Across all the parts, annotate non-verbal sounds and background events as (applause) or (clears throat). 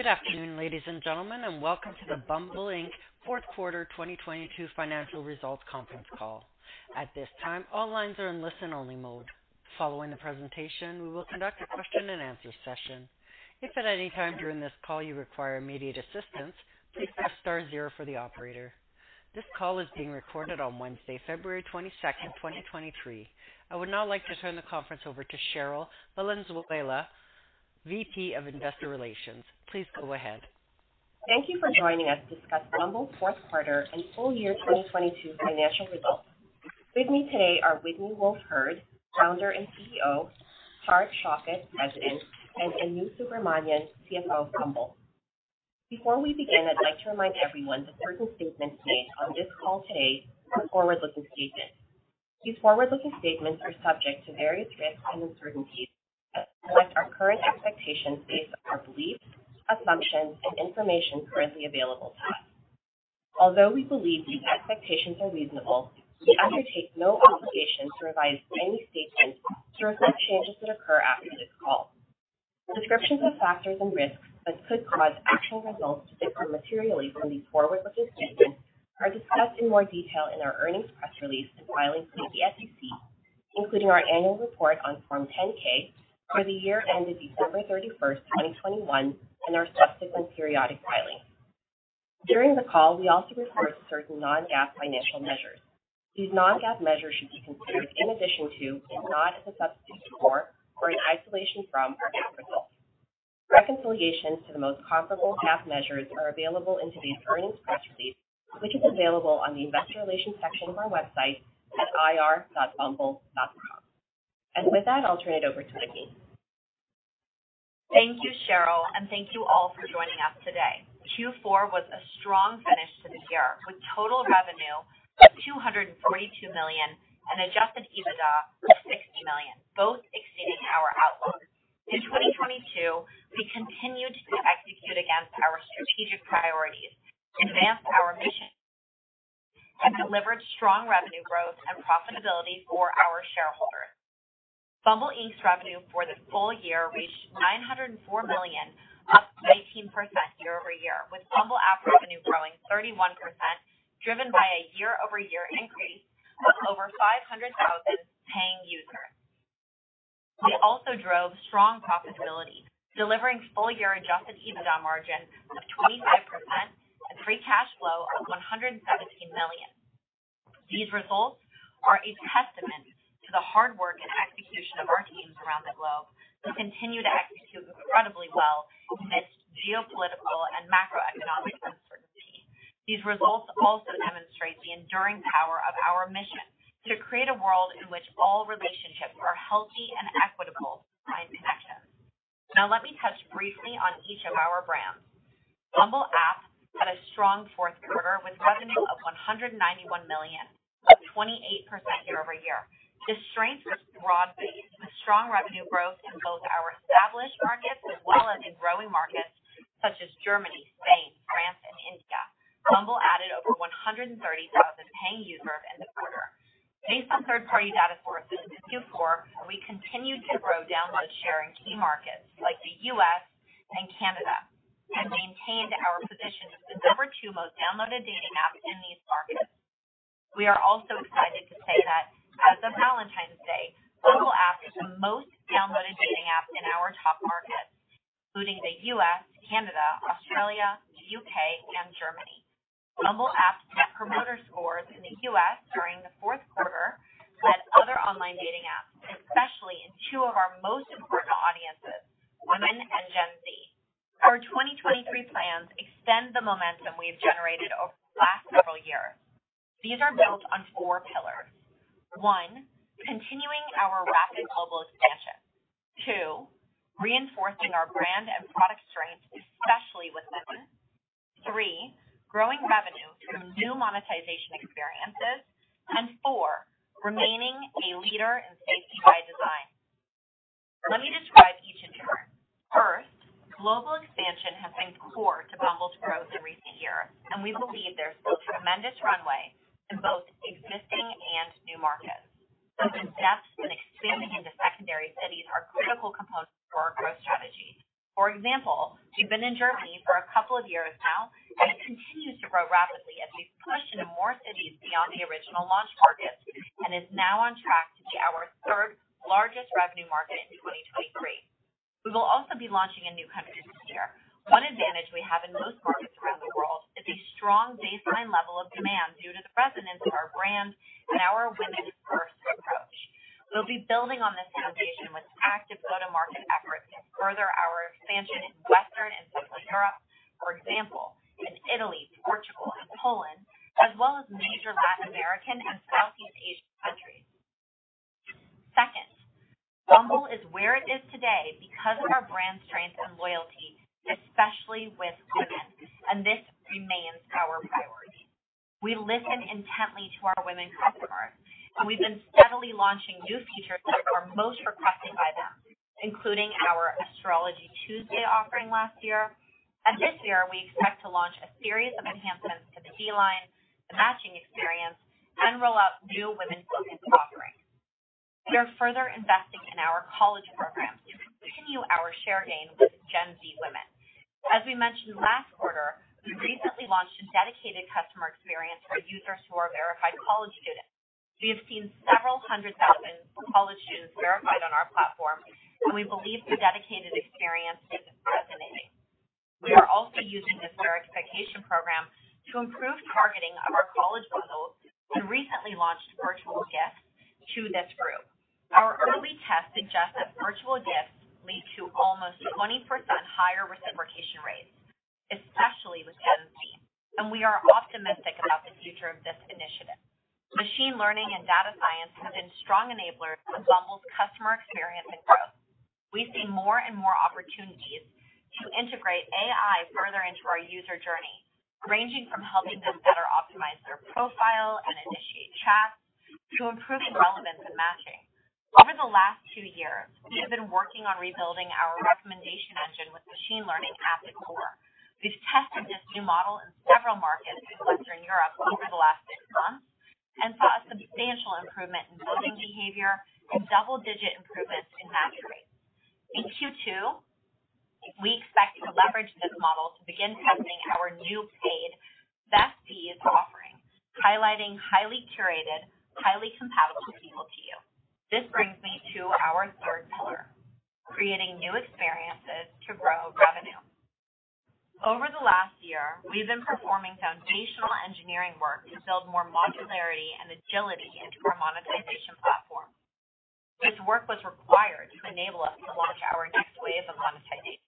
Good afternoon, ladies and gentlemen, and welcome to the Bumble Inc. fourth quarter 2022 financial results conference call. At this time, all lines are in listen-only mode. Following the presentation, we will conduct a question-and-answer session. If at any time during this call you require immediate assistance, please press star zero for the operator. This call is being recorded on Wednesday, February 22nd, 2023. I would now like to turn the conference over to Cheryl Valenzuela, VP of Investor Relations. Please go ahead. Thank you for joining us to discuss Bumble's fourth quarter and full year 2022 financial results. With me today are Whitney Wolfe Herd, Founder and CEO, Tariq Shaukat, President, and Anu Subramanian, CFO of Bumble. Before we begin, I'd like to remind everyone that certain statements made on this call today are forward-looking statements. These forward-looking statements are subject to various risks and uncertainties reflect our current expectations based on our beliefs, assumptions, and information currently available to us. Although we believe these expectations are reasonable, we undertake no obligation to revise any statements to reflect changes that occur after this call. Descriptions of factors and risks that could cause actual results to differ materially from these forward-looking statements are discussed in more detail in our earnings press release and filings with the SEC, including our annual report on Form 10-K for the year ended December 31st, 2021, and our subsequent periodic filings. During the call, we also refer to certain non-GAAP financial measures. These non-GAAP measures should be considered in addition to and not as a substitute for or in isolation from our GAAP results. Reconciliations to the most comparable GAAP measures are available in today's earnings press release, which is available on the investor relations section of our website at ir.bumble.com. And with that, I'll turn it over to Whitney. Thank you, Cheryl, and thank you all for joining us today. Q4 was a strong finish to the year, with total revenue of 242 million and adjusted EBITDA of 60 million, both exceeding our outlook. In 2022, we continued to execute against our strategic priorities, advanced our mission, and delivered strong revenue growth and profitability for our shareholders. Bumble Inc.'s revenue for the full year reached 904 million, up 19% year-over-year, with Bumble app revenue growing 31%, driven by a year-over-year increase of over 500,000 paying users. We also drove strong profitability, delivering full-year adjusted EBITDA margin of 25% and free cash flow of 117 million. These results are a testament to the hard work and execution of our teams around the globe, who continue to execute incredibly well amidst geopolitical and macroeconomic uncertainty. These results also demonstrate the enduring power of our mission to create a world in which all relationships are healthy and equitable find connection. Now, let me touch briefly on each of our brands. Bumble app had a strong fourth quarter with revenue of 191 million, up 28% year-over-year. This strength was broad-based, with strong revenue growth in both our established markets as well as in growing markets such as Germany, Spain, France, and India. Bumble added over 130,000 paying users in the quarter. Based on third-party data sources in Q4, we continued to grow download share in key markets like the U.S. and Canada, and maintained our position as the number two most downloaded dating app in these markets. We are also excited to say that as of Valentine's Day, Bumble app is the most downloaded dating app in our top markets, including the U.S., Canada, Australia, the U.K., and Germany. Bumble app's Net Promoter Scores in the U.S. during the fourth quarter led other online dating apps, especially in two of our most important audiences, women and Gen Z. Our 2023 plans extend the momentum we've generated over the last several years. These are built on four pillars. One, continuing our rapid global expansion. Two, reinforcing our brand and product strength, especially with women. Three, growing revenue through new monetization experiences. And Four, remaining a leader in safety by design. Let me describe each in turn. First, global expansion has been core to Bumble's growth in recent years, and we believe there's still tremendous runway in both existing and new markets. Building depth and expanding into secondary cities are critical components for our growth strategy. For example, We've been in Germany for a couple of years now, and it continues to grow rapidly as we've pushed into more cities beyond the original launch markets and is now on track to be our third largest revenue market in 2023. We will also be launching in new countries this year. One advantage we have in most markets around the world is a strong baseline level of demand due to the resonance of our brand and our women-first approach. We'll be building on this foundation with active go-to-market efforts to further our expansion in Western and Central Europe, for example, in Italy, Portugal, and Poland, as well as major Latin American and Southeast Asian countries. Second, Bumble is where it is today because of our brand strength and loyalty, especially with women, and this remains our priority. We listen intently to our women customers, and we've been steadily launching new features that are most requested by them, including our Astrology Tuesday offering last year. And this year, we expect to launch a series of enhancements to the D-Line, the matching experience, and roll out new women-focused offerings. We are further investing in our college programs to continue our share gain with Gen Z women. As we mentioned last quarter, we recently launched a dedicated customer experience for users who are verified college students. We have seen several hundred thousand college students verified on our platform, and we believe the dedicated experience is resonating. We are also using this verification program to improve targeting of our college bundles and recently launched virtual gifts to this group. Our early tests suggest that virtual gifts lead to almost 20% higher reciprocation rates, especially with Gen Z, and we are optimistic about the future of this initiative. Machine learning and data science have been strong enablers of Bumble's customer experience and growth. We see more and more opportunities to integrate AI further into our user journey, ranging from helping them better optimize their profile and initiate chats to improving relevance and matching. Over the last two years, we have been working on rebuilding our recommendation engine with machine learning at the core. We've tested this new model in several markets in Western Europe over the last six months and saw a substantial improvement in voting behavior and double-digit improvements in match rates. In Q2, we expect to leverage this model to begin testing our new paid Best Bees offering, highlighting highly curated, highly compatible people to you. This brings me to our third pillar, creating new experiences to grow revenue. Over the last year, we've been performing foundational engineering work to build more modularity and agility into our monetization platform. This work was required to enable us to launch our next wave of monetization.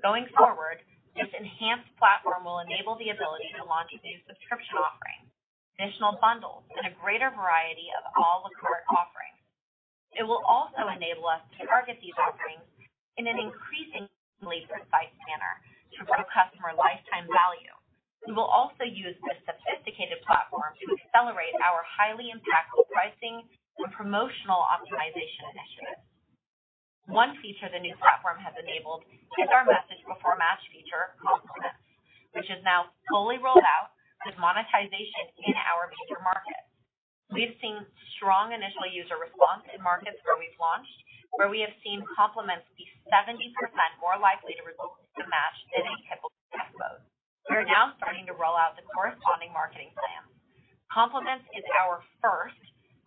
Going forward, this enhanced platform will enable the ability to launch new subscription offerings, additional bundles, and a greater variety of à la carte offerings. It will also enable us to target these offerings in an increasingly precise manner to grow customer lifetime value. We will also use this sophisticated platform to accelerate our highly impactful pricing and promotional optimization initiatives. One feature the new platform has enabled is our message before match feature, Compliments, which is now fully rolled out with monetization in our major markets. We've seen strong initial user response in markets where we've launched, where we have seen Compliments be 70% more likely to result in a match than a typical text mode. We are now starting to roll out the corresponding marketing plan. Compliments is our first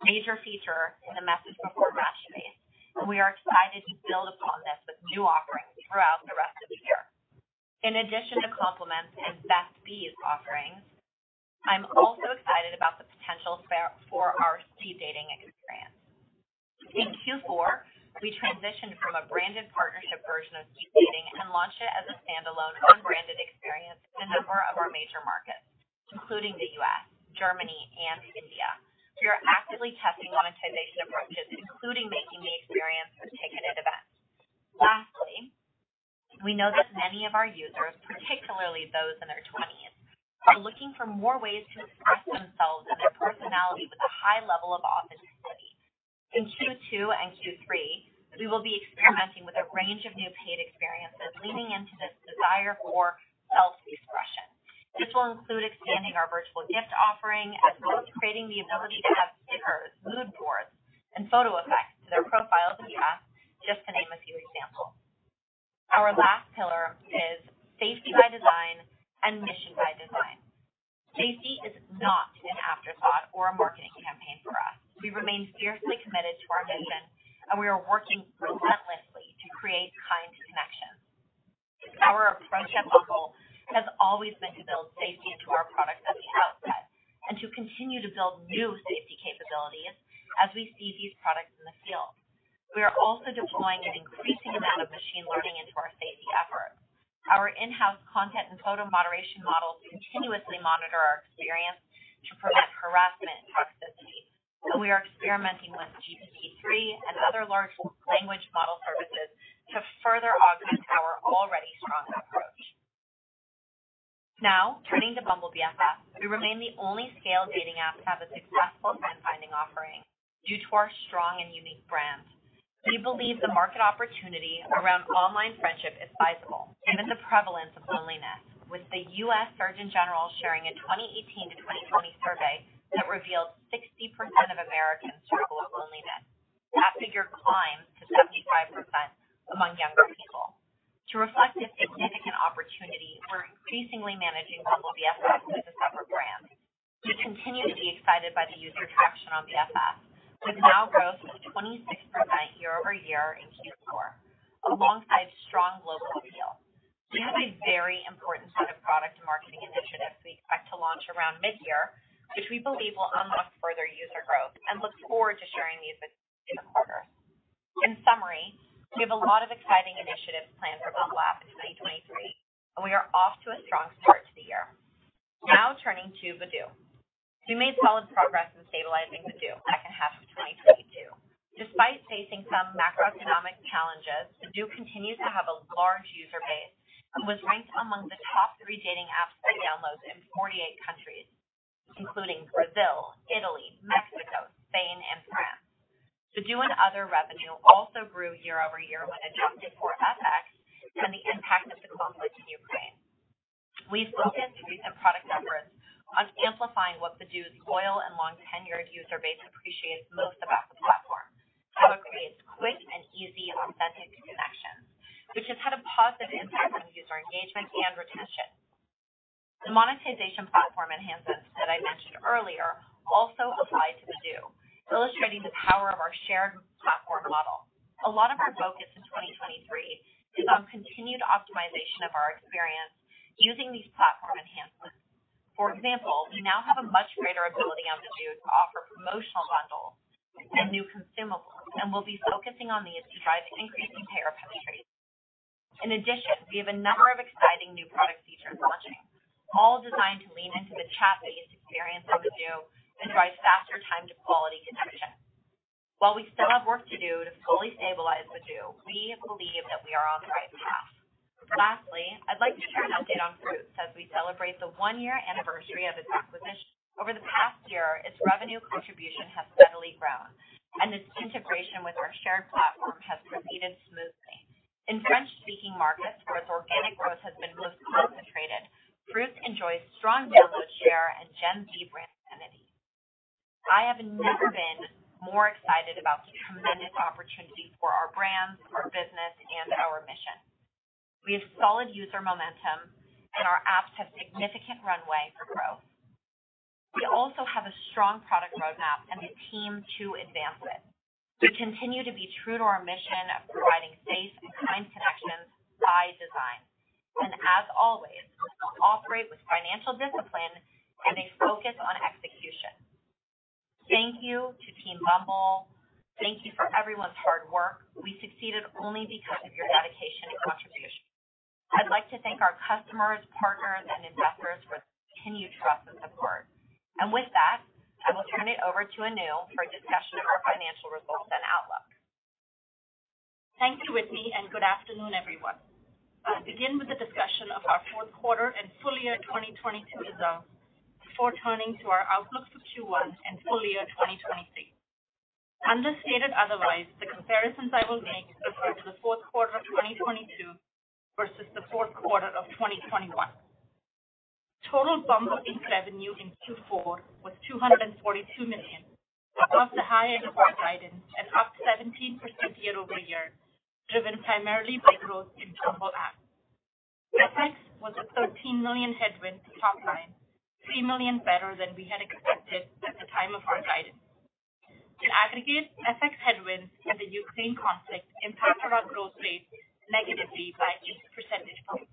major feature in the message before match space, and we are excited to build upon this with new offerings throughout the rest of the year. In addition to Compliments and Best Bees offerings, I'm also excited about the potential for our speed dating experience. In Q4, we transitioned from a branded partnership version of speed dating and launched it as a standalone unbranded experience in a number of our major markets, including the U.S., Germany, and India. We are actively testing monetization approaches, including making the experience a ticketed event. Lastly, we know that many of our users, particularly those in their twenties, are looking for more ways to express themselves and their personality with a high level of authenticity. In Q2 and Q3, we will be experimenting with a range of new paid experiences, leaning into this desire for self-expression. This will include expanding our virtual gift offering, as well as creating the ability to add stickers, mood boards, and photo effects to their profiles and chats, just to name a few examples. Our last pillar is safety by design and mission by design. Safety is not an afterthought or a marketing campaign for us. We remain fiercely committed to our mission, and we are working relentlessly to create kind connections. Our approach at Bumble has always been to build safety into our products at the outset and to continue to build new safety capabilities as we see these products in the field. We are also deploying an increasing amount of machine learning into our safety efforts. Our in-house content and photo moderation models continuously monitor our experience to prevent harassment and toxicity, we are experimenting with GPT-3 and other large language model services to further augment our already strong approach. Now, turning to Bumble BFF, we remain the only scaled dating app to have a successful friend-finding offering due to our strong and unique brand. We believe the market opportunity around online friendship is sizable, given the prevalence of loneliness, with the U.S. Surgeon General sharing a 2018 to 2020 survey that revealed 60% of Americans struggle with loneliness. That figure climbs to 75% among younger people. To reflect this significant opportunity, we're increasingly managing Bumble BFF as a separate brand. We continue to be excited by the user traction on BFF, with MAU growth of 26% year-over-year in Q4, alongside strong global appeal. We have a very important set of product and marketing initiatives we expect to launch around mid-year, which we believe will unlock further user growth and look forward to sharing these in the quarter. In summary, we have a lot of exciting initiatives planned for Bumble app in 2023, and we are off to a strong start to the year. Now turning to Badoo. We made solid progress in stabilizing the Badoo second half of 2022. Despite facing some macroeconomic challenges, the Badoo continues to have a large user base and was ranked among the top three dating apps by downloads in 48 countries, including Brazil, Italy, Mexico, Spain, and France. The Badoo and other revenue also grew year-over-year when adjusted for FX and the impact of the conflict in Ukraine. We've focused recent product efforts on amplifying what Badoo's loyal and long-tenured user base appreciates most about the platform, how it creates quick and easy, authentic connections, which has had a positive impact on user engagement and retention. The monetization platform enhancements that I mentioned earlier also apply to Badoo, illustrating the power of our shared platform model. A lot of our focus in 2023 is on continued optimization of our experience using these platform enhancements. For example, we now have a much greater ability on Badoo to offer promotional bundles and new consumables, and we'll be focusing on these to drive increasing payer penetration. In addition, we have a number of exciting new product features launching, all designed to lean into the chat-based experience on Badoo and drive faster time to quality connection. While we still have work to do to fully stabilize Badoo, we believe that we are on the right path. Lastly, I'd like to share an update on Fruitz as we celebrate the one-year anniversary of its acquisition. Over the past year, its revenue contribution has steadily grown, and its integration with our shared platform has proceeded smoothly. In French-speaking markets, where its organic growth has been most concentrated, Fruitz enjoys strong download share and Gen Z brand identity. I have never been more excited about the tremendous opportunity for our brands, our business, and our mission. We have solid user momentum, and our apps have significant runway for growth. We also have a strong product roadmap and the team to advance it. We continue to be true to our mission of providing safe and kind connections by design. And as always, we'll operate with financial discipline and a focus on execution. Thank you to Team Bumble. Thank you for everyone's hard work. We succeeded only because of your dedication and contribution. I'd like to thank our customers, partners, and investors for continued trust and support. And with that, I will turn it over to Anu for a discussion of our financial results and outlook. Thank you, Whitney, and good afternoon, everyone. I'll begin with the discussion of our fourth quarter and full year 2022 results before turning to our outlook for Q1 and full year 2023. Unless stated otherwise, the comparisons I will make refer to the fourth quarter of 2022 versus the fourth quarter of 2021. Total Bumble Inc. revenue in Q4 was 242 million, above the high end of our guidance and up 17% year-over-year, driven primarily by growth in Bumble app. FX was a 13 million headwind to top line, 3 million better than we had expected at the time of our guidance. In aggregate, FX headwinds and the Ukraine conflict impacted our growth rate negatively by 8 percentage points.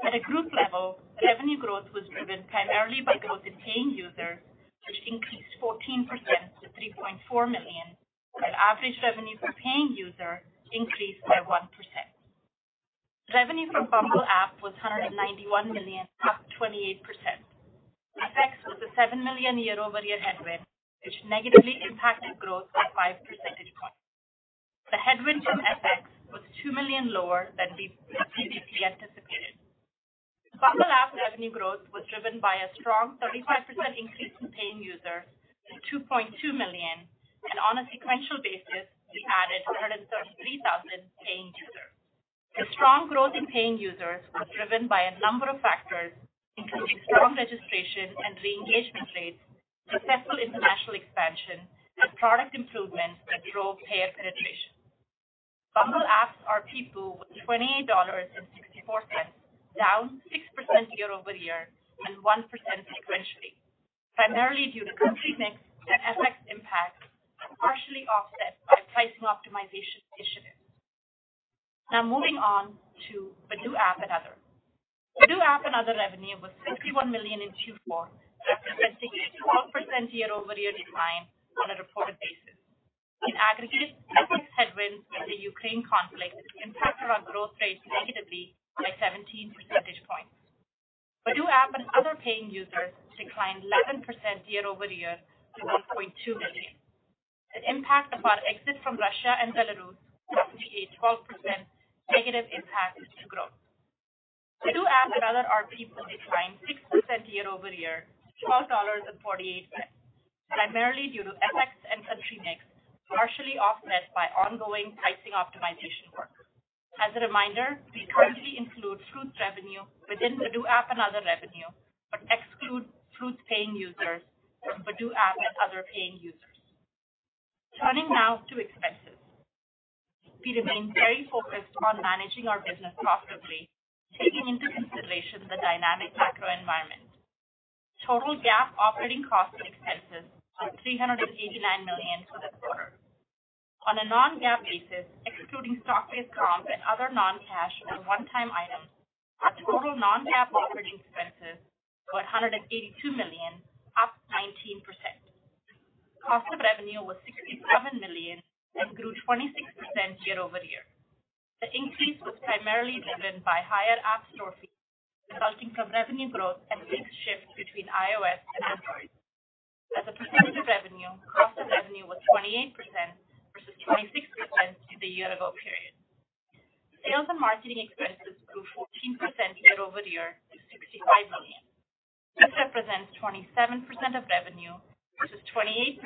At a group level, revenue growth was driven primarily by growth in paying users, which increased 14% to 3.4 million, while average revenue per paying user increased by 1%. Revenue from Bumble app was 191 million, up 28%. FX was a 7 million year-over-year headwind, which negatively impacted growth by 5 percentage points. The headwind from FX was 2 million lower than we previously anticipated. Bumble app revenue growth was driven by a strong 35% increase in paying users to 2.2 million, and on a sequential basis, we added 133,000 paying users. The strong growth in paying users was driven by a number of factors, including strong registration and re-engagement rates, successful international expansion, and product improvements that drove payer penetration. Bumble app's ARPPU was $28.64, down 6% year-over-year and 1% sequentially, primarily due to country mix and FX impact, partially offset by pricing optimization initiatives. Now moving on to Badoo app and other. Badoo app and other revenue was $61 million in Q4, representing a 12% year-over-year decline on a reported basis. In aggregate, FX headwinds and the Ukraine conflict impacted our growth rate negatively by 17 percentage points. Badoo app and other paying users declined 11% year-over-year to 1.2 million. The impact of our exit from Russia and Belarus was a 12% negative impact to growth. Badoo app and other ARPPU declined 6% year-over-year to $12.48, primarily due to FX and country mix, partially offset by ongoing pricing optimization work. As a reminder, we currently include Fruitz revenue within Badoo app and other revenue, but exclude Fruitz paying users from Badoo app and other paying users. Turning now to expenses. We remain very focused on managing our business profitably, taking into consideration the dynamic macro environment. Total GAAP operating costs and expenses were 389 million for the quarter. On a non-GAAP basis, excluding stock-based comp and other non-cash and one-time items, our total non-GAAP operating expenses were $182 million, up 19%. Cost of revenue was 67 million and grew 26% year-over-year. The increase was primarily driven by higher App Store fees resulting from revenue growth and mix shift between iOS and Android. As a percentage of revenue, cost of revenue was 28% versus 26% in the year ago period. Sales and marketing expenses grew 14% year-over-year to 65 million. This represents 27% of revenue versus 28%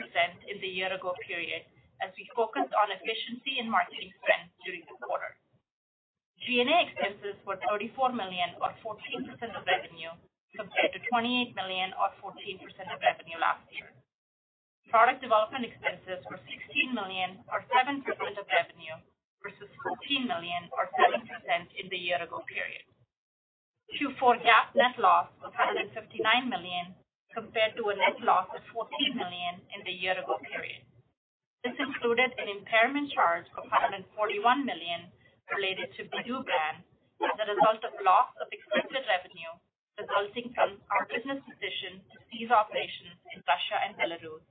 in the year ago period as we focused on efficiency in marketing spend during the quarter. G&A expenses were 34 million or 14% of revenue, compared to 28 million or 14% of revenue last year. Product development expenses were 16 million or 7% of revenue versus 14 million or 7% in the year ago period. Q4 GAAP net loss was 159 million compared to a net loss of 14 million in the year ago period. This included an impairment charge of 141 million related to Badoo brand as a result of loss of expected revenue resulting from our business decision to cease operations in Russia and Belarus,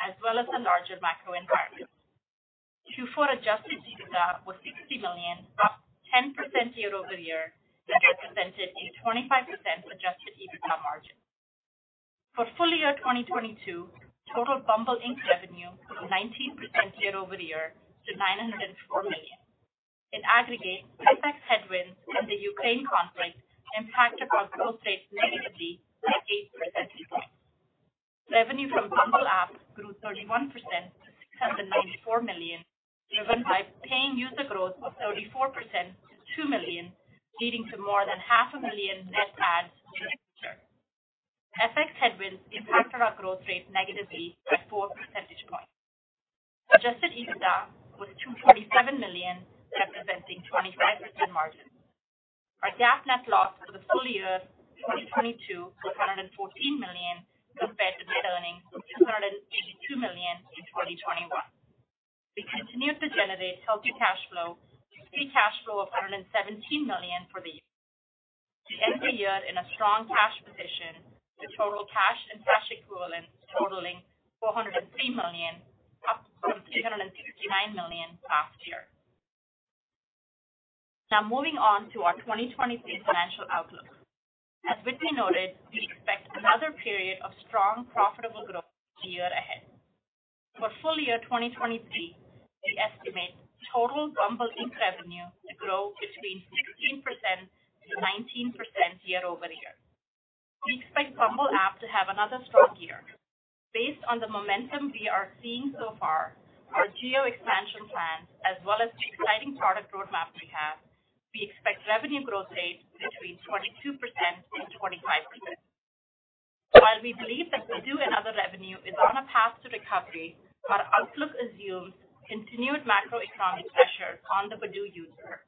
as well as the larger macro environment. Q4 adjusted EBITDA was 60 million, up 10% year-over-year, and represented a 25% adjusted EBITDA margin. For full year 2022, total Bumble Inc. revenue grew 19% year-over-year to 904 million. In aggregate, FX headwinds and the Ukraine conflict impacted our growth rate negatively by 8 percentage points. Revenue from Bumble app grew 31% to 694 million, driven by paying user growth of 34% to 2 million, leading to more than half a million net adds during the year. FX headwinds impacted our growth rate negatively by 4 percentage points. Adjusted EBITDA was 247 million, representing 25% margin. Our GAAP net loss for the full year 2022 was $114 million compared to net earnings of $282 million in 2021. We continued to generate healthy cash flow, free cash flow of 117 million for the year. We end the year in a strong cash position with total cash and cash equivalents totaling 403 million, up from 369 million last year. Now moving on to our 2023 financial outlook. As Whitney noted, we expect another period of strong, profitable growth the year ahead. For full year 2023, we estimate total Bumble Inc. revenue to grow between 16%-19% year-over-year. We expect Bumble app to have another strong year. Based on the momentum we are seeing so far, our geo expansion plans, as well as the exciting product roadmap we have, we expect revenue growth rates between 22% and 25%. While we believe that Badoo and other revenue is on a path to recovery, our outlook assumes continued macroeconomic pressure on the Badoo user,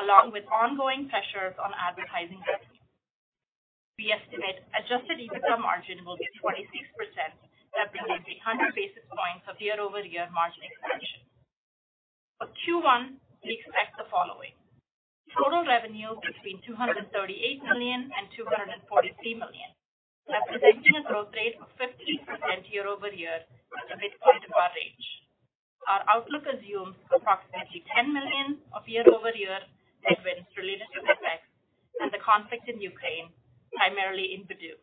along with ongoing pressures on advertising revenue. We estimate adjusted EBITDA margin will be 26%, representing 100 basis points of year-over-year margin expansion. For Q1, we expect the following: total revenue between $238 million and $243 million, representing a growth rate of 15% year-over-year at the midpoint of our range. Our outlook assumes approximately 10 million of year-over-year headwinds related to FX and the conflict in Ukraine, primarily in Badoo.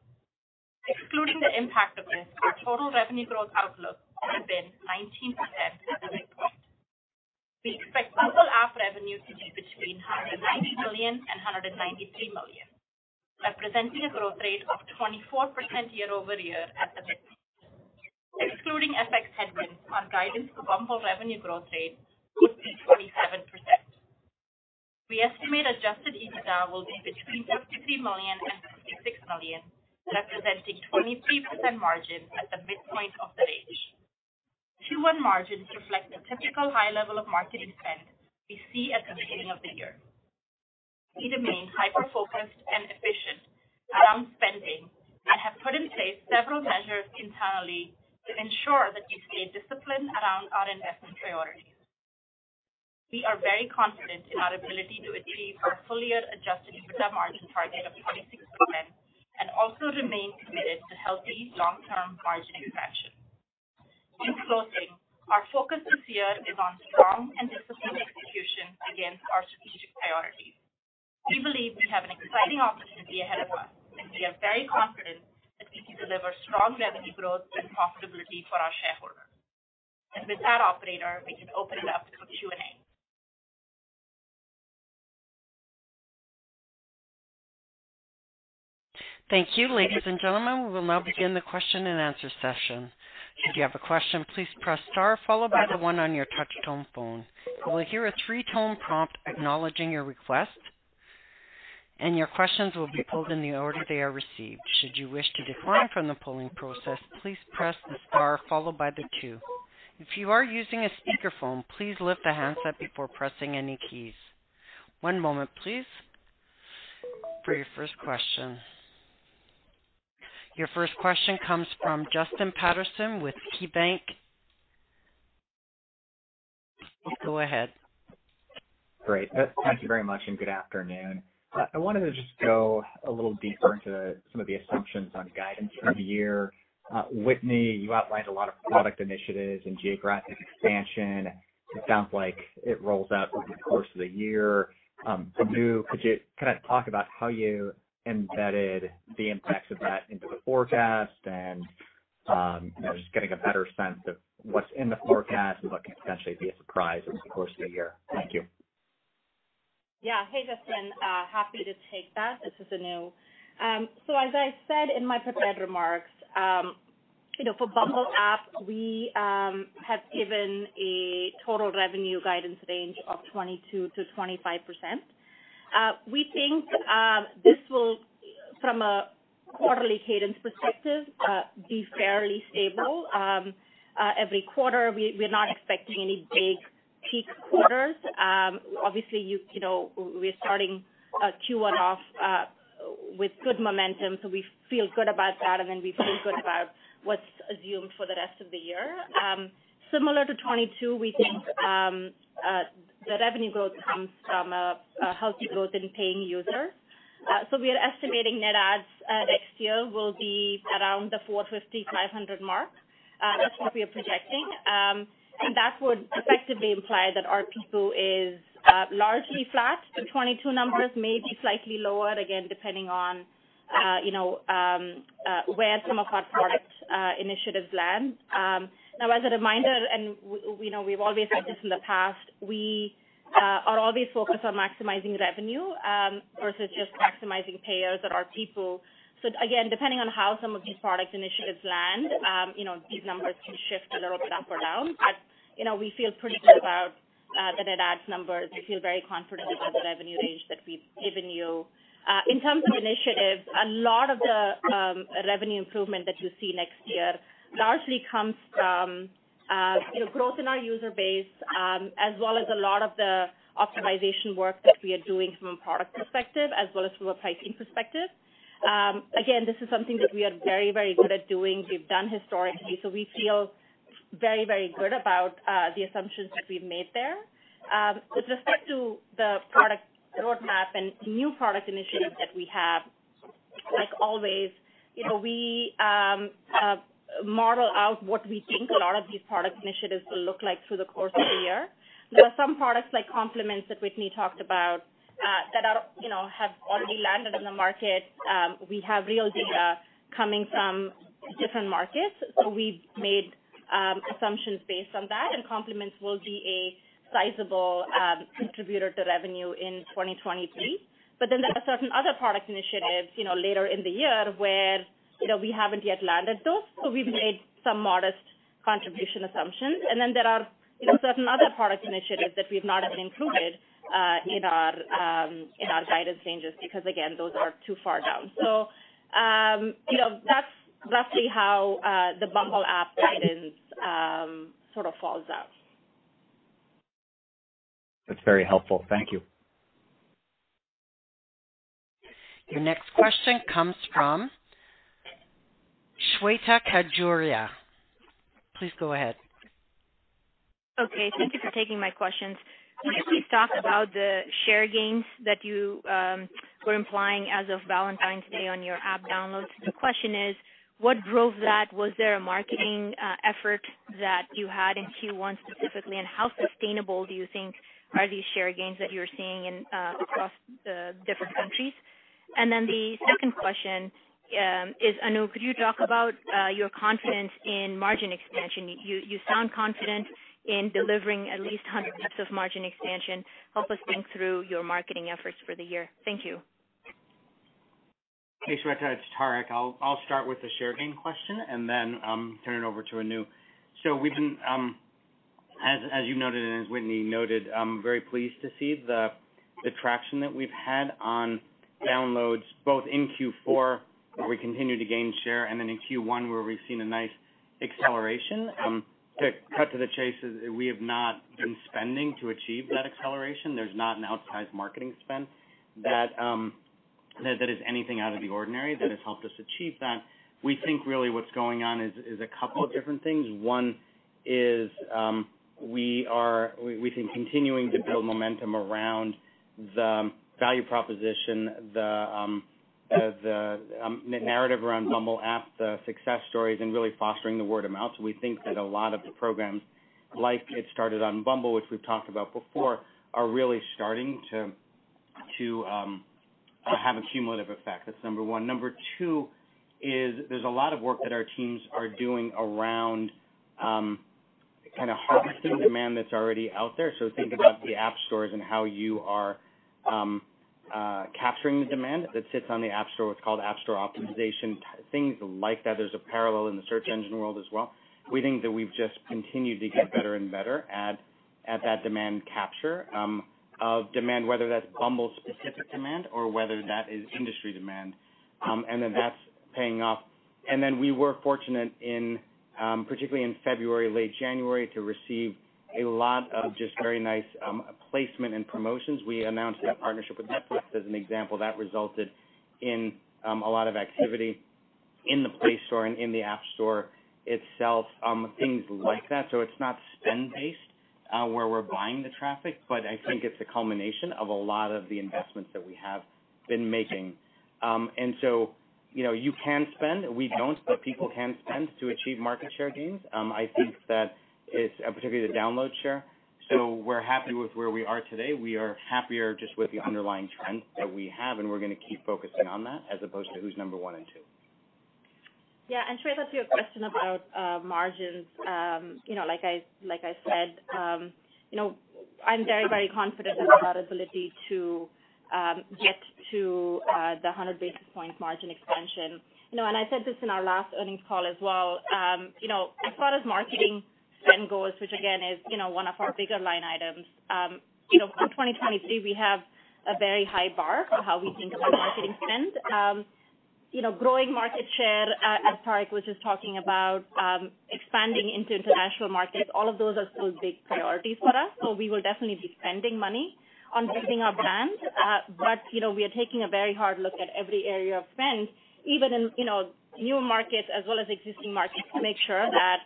Excluding the impact of this, our total revenue growth outlook would have been 19% at the midpoint. We expect Bumble app revenue to be between $190 million and $193 million, representing a growth rate of 24% year-over-year at the midpoint. Excluding FX headwinds, our guidance for Bumble revenue growth rate would be 27%. We estimate adjusted EBITDA will be between $53 million and $56 million, representing 23% margin at the midpoint of the range. Q1 margins reflect the typical high level of marketing spend we see at the beginning of the year. We remain hyper-focused and efficient around spending and have put in place several measures internally to ensure that we stay disciplined around our investment priorities. We are very confident in our ability to achieve our full-year adjusted EBITDA margin target of 26% and also remain committed to healthy long-term margin expansion. In closing, our focus this year is on strong and disciplined execution against our strategic priorities. We believe we have an exciting opportunity ahead of us, and we are very confident that we can deliver strong revenue growth and profitability for our shareholders. And with that, operator, we can open it up for Q&A. Thank you. Ladies and gentlemen, we will now begin the question-and-answer session. If you have a question, please press star followed by the one on your touch-tone phone. You will hear a three-tone prompt acknowledging your request, and your questions will be pulled in the order they are received. Should you wish to decline from the polling process, please press the star followed by the two. If you are using a speakerphone, please lift the handset before pressing any keys. One moment, please, for your first question. Your first question comes from Justin Patterson with KeyBanc. Go ahead. Great. Uh, thank you very much, and good afternoon. Uh, I wanted to just go a little deeper into some of the assumptions on guidance for the year. Uh, Whitney, you outlined a lot of product initiatives and geographic expansion. It sounds like it rolls out over the course of the year. Um, anu, could you kind of talk about how you embedded the impacts of that into the forecast and, just getting a better sense of what's in the forecast and what could potentially be a surprise over the course of the year? Thank you. Yeah. Hey, Justin. Uh, happy to take that. This is Anu. Um, so as I said in my prepared remarks, um, you know, for Bumble app, we um, have given a total revenue guidance range of 22%-25%. Uh, we think uh, this will, from a quarterly cadence perspective, uh, be fairly stable um, every quarter. We're not expecting any big peak quarters. Um, obviously, you know, we're starting Q1 off with good momentum, so we feel good about that, and then we feel good about what's assumed for the rest of the year. Um, Similar to 2022, we think um, uh, the revenue growth comes from a healthy growth in paying users. Uh so we are estimating net adds uh, next year will be around the 450-500 mark. Uh, that's what we are projecting. Um that would effectively imply that our ARPU is largely flat. The 2022 numbers may be slightly lower, again, depending on, you know, um, where some of our product initiatives land. Um, Now as a reminder, and we know we've always said this in the past, we uh, are always focused on maximizing revenue um, versus just maximizing payers or our people. So again, depending on how some of these product initiatives land, um, you know, these numbers can shift a little bit up or down. But, you know, we feel pretty good about uh, the net adds numbers. We feel very confident about the revenue range that we've given you. Uh, in terms of initiatives, a lot of the um, revenue improvement that you see next year largely comes from, uh, growth in our user base, um, as well as a lot of the optimization work that we are doing from a product perspective as well as from a pricing perspective. Um, again, this is something that we are very, very good at doing. We've done historically, so we feel very, very good about uh, the assumptions that we've made there. Um, with respect to the product roadmap and new product initiatives that we have, like always, you know, we uh, model out what we think a lot of these product initiatives will look like through the course of the year. There are some products like Compliments that Whitney talked about, uh, that are, you know, have already landed in the market. Um, we have real data coming from different markets, so we've made um, assumptions based on that, and Compliments will be a sizable um, contributor to revenue in 2023. There are certain other product initiatives, you know, later in the year where, you know, we haven't yet landed those, so we've made some modest contribution assumptions. And then there are, you know, certain other product initiatives that we've not even included uh, in our um, in our guidance ranges because, again, those are too far down. So, um, you know, that's roughly how the Bumble app guidance um, sort of falls out. That's very helpful. Thank you. Your next question comes from Shweta Khajuria. Please go ahead. Okay. Thank you for taking my questions. Could you please talk about the share gains that you um, were implying as of Valentine's Day on your app downloads? The question is, what drove that? Was there a marketing uh, effort that you had in Q1 specifically, and how sustainable do you think are these share gains that you're seeing uh, across the different countries? And then the second question Um, is, Anu, could you talk about uh, your confidence in margin expansion? You sound confident in delivering at least 100 basis of margin expansion. Help us think through your marketing efforts for the year. Thank you. Hey, Shweta, it's Tariq. I'll I'll start with the share gain question and then um, turn it over to Anu. So we've been, um as as you noted and as Whitney noted, I'm very pleased to see the the traction that we've had on downloads both in Q4, where we continue to gain share, and then in Q1, where we've seen a nice acceleration. Um, to cut to the chase, we have not been spending to achieve that acceleration. There's not an outsized marketing spend um, that that is anything out of the ordinary that has helped us achieve that. We think really what's going on is a couple of different things. One is, um we are we think continuing to build momentum around the value proposition, the um, Um, narrative around Bumble app, the success stories, and really fostering the word of mouth. We think that a lot of the programs, like It Started on Bumble, which we've talked about before, are really starting to um, uh, have a cumulative effect. That's number one. Number two is there's a lot of work that our teams are doing around um, kind of harvesting demand that's already out there. So think about the app stores and how you are Uh, capturing the demand that sits on the app store. It's called app store optimization, things like that. There's a parallel in the search engine world as well. We think that we've just continued to get better and better at at that demand capture um, of demand, whether that's Bumble-specific demand or whether that is industry demand, um, and then that's paying off. And then we were fortunate in um, particularly in February, late January, to receive a lot of just very nice um, placement and promotions. We announced that partnership with Netflix as an example. That resulted in um, a lot of activity in the Play Store and in the App Store itself, um, things like that. So it's not spend-based uh, where we're buying the traffic, but I think it's a culmination of a lot of the investments that we have been making. Um, and so, you know, you can spend. We don't, but people can spend to achieve market share gains. Um, I think that it's uh, particularly the download share. So we're happy with where we are today. We are happier just with the underlying trend that we have, and we're going to keep focusing on that as opposed to who's number one and two. Yeah, and Shweta, to your question about uh, margins, um, you know, like I like I said, um, you know, I'm very very confident about our ability to um, get to uh, the 100 basis point margin expansion. You know, and I said this in our last earnings call as well. Um, you know, as far as marketing spend goes, which again is you know one of our bigger line items, um, you know, for 2023 we have a very high bar for how we think about marketing spend. Um, you know, growing market share, uh, as Tariq was just talking about, um, expanding into international markets, all of those are still big priorities for us. So we will definitely be spending money on building our brand. Uh, but, you know, we are taking a very hard look at every area of spend, even in, you know, new markets as well as existing markets to make sure that,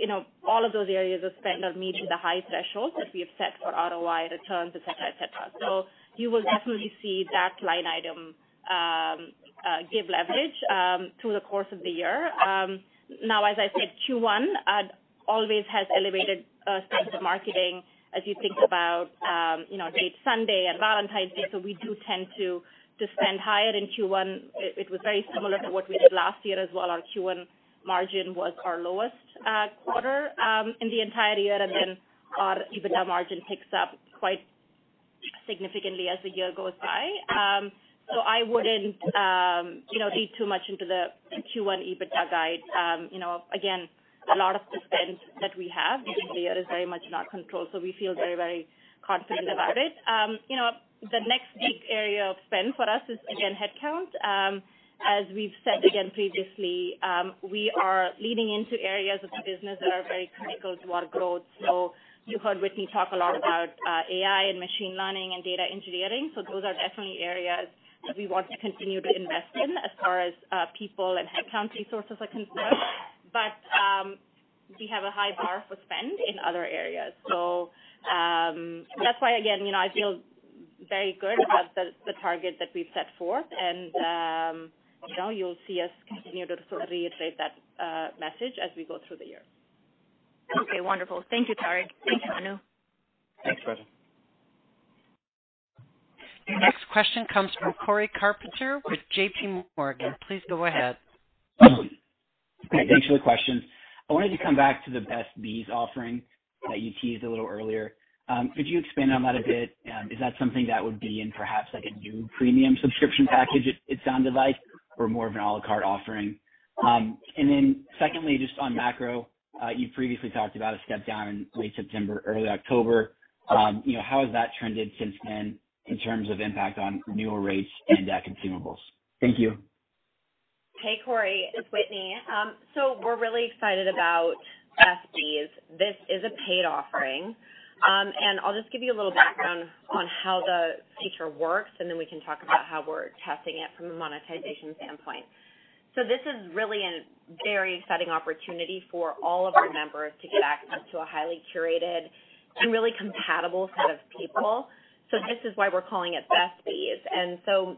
you know, all of those areas of spend are meeting the high thresholds that we have set for ROI, returns, et cetera, et cetera. So you will definitely see that line item um, uh, give leverage um, through the course of the year. Um, now, as I said, Q1 uh, always has elevated uh, spend of marketing as you think about, um, you know, date Sunday and Valentine's Day. So we do tend to to spend higher in Q1. It, it was very similar to what we did last year as well. Our Q1 margin was our lowest uh, quarter um, in the entire year, and then our EBITDA margin picks up quite significantly as the year goes by. Um, so I wouldn't, um, you know, read too much into the Q1 EBITDA guide. You know, again, a lot of the spend that we have this year is very much in our control, so we feel very, very confident about it. You know, the next big area of spend for us is, again, headcount. As we've said again previously, we are leaning into areas of the business that are very critical to our growth. So you heard Whitney talk a lot about uh, AI and machine learning and data engineering. So those are definitely areas that we want to continue to invest in as far as uh, people and headcount resources are concerned. But um, we have a high bar for spend in other areas. So um, that's why, again, I feel very good about the, target that we've set forth, and um, you know, you'll see us continue to sort of reiterate that uh, message as we go through the year. Okay, wonderful. Thank you, Tariq. Thank you, Anu. Thanks, Shweta. Your next question comes from Cory Carpenter with J.P. Morgan. Please go ahead. Great. Thanks for the questions. I wanted to come back to the Best Bees offering that you teased a little earlier. Um, could you expand on that a bit? Um, is that something that would be in perhaps like a new premium subscription package, it sounded like, or more of an à la carte offering? Um, and then secondly, just on macro, uh, you previously talked about a step down in late September, early October. You know, how has that trended since then? in terms of impact on renewal rates and consumables? Thank you. Hey, Cory, it's Whitney. Um, so we're really excited about Bees. This is a paid offering. Um, and I'll just give you a little background on how the feature works, and then we can talk about how we're testing it from a monetization standpoint. So this is really a very exciting opportunity for all of our members to get access to a highly curated and really compatible set of people so this is why we're calling it Best Bees. And so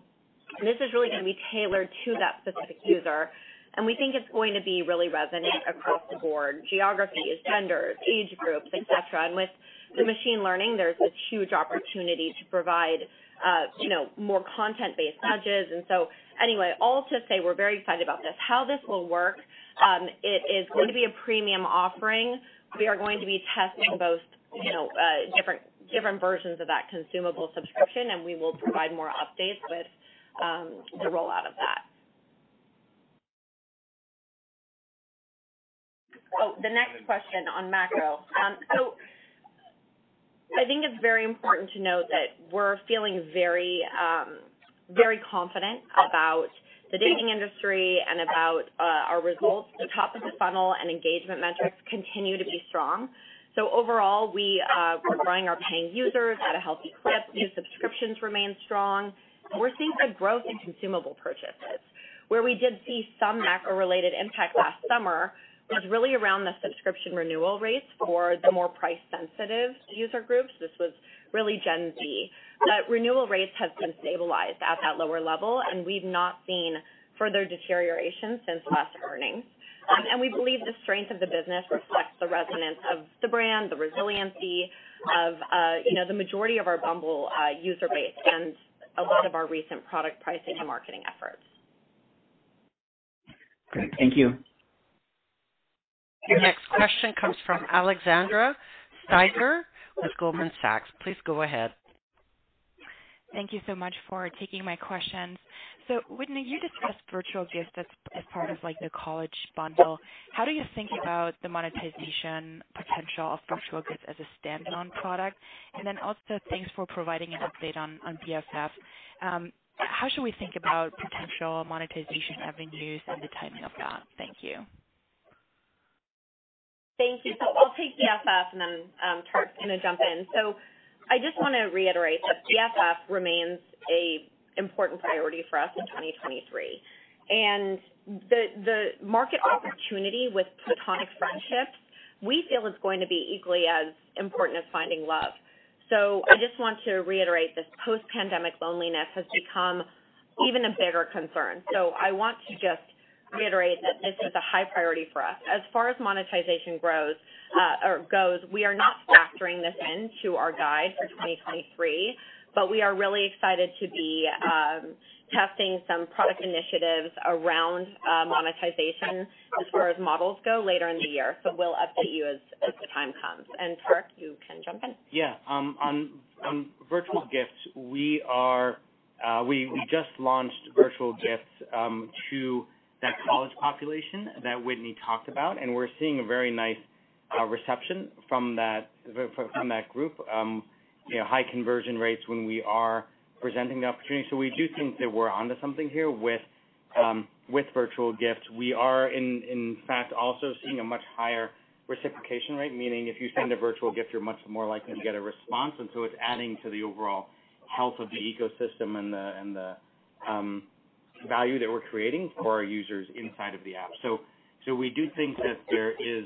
this is really going to be tailored to that specific user. And we think it's going to be really resonant across the board, geographies, genders, age groups, et cetera. And with the machine learning, there's this huge opportunity to provide, uh, you know, more content-based nudges. And so anyway, all to say we're very excited about this. How this will work, um, it is going to be a premium offering. We are going to be testing both, you know, uh, different different versions of that consumable subscription, and we will provide more updates with um, the rollout of that. Oh, the next question on macro. Um, so I think it's very important to note that we're feeling very, um, very confident about the dating industry and about uh, our results. The top of the funnel and engagement metrics continue to be strong. So overall, we uh, we're growing our paying users at a healthy clip. New subscriptions remain strong. We're seeing good growth in consumable purchases. Where we did see some macro-related impact last summer was really around the subscription renewal rates for the more price-sensitive user groups. This was really Gen Z. But renewal rates have been stabilized at that lower level, and we've not seen further deterioration since last earnings. And we believe the strength of the business reflects the resonance of the brand, the resiliency of uh, you know, the majority of our Bumble user base, and a lot of our recent product pricing and marketing efforts. Great. Thank you. Your next question comes from Alexandra Steiger with Goldman Sachs. Please go ahead. Thank you so much for taking my questions. So Whitney, you discussed virtual gifts as part of like the college bundle. How do you think about the monetization potential of virtual gifts as a standalone product? And then also, thanks for providing an update on BFF. Um, how should we think about potential monetization avenues and the timing of that? Thank you. Thank you. So I'll take BFF, and then um, Tark's going to jump in. So I just want to reiterate that BFF remains an important priority for us in 2023. And The the market opportunity with platonic friendships, we feel is going to be equally as important as finding love. So I just want to reiterate this post-pandemic loneliness has become even a bigger concern. So I want to just reiterate that this is a high priority for us. As far as monetization grows uh, or goes, we are not factoring this into our guide for 2023, but we are really excited to be um, testing some product initiatives around uh, monetization as far as models go later in the year. So we'll update you as the time comes. And Tark, you can jump in. Yeah. Um, on virtual gifts, we are uh, we just launched virtual gifts um, to that college population that Whitney talked about, and we're seeing a very nice uh, reception from that from that group. Um, you know, High conversion rates when we are presenting the opportunity. So we do think that we're onto something here with um, with virtual gifts. We are, in in fact, also seeing a much higher reciprocation rate, meaning if you send a virtual gift, you're much more likely to get a response. And so it's adding to the overall health of the ecosystem and the um, value that we're creating for our users inside of the app. So, so we do think that there is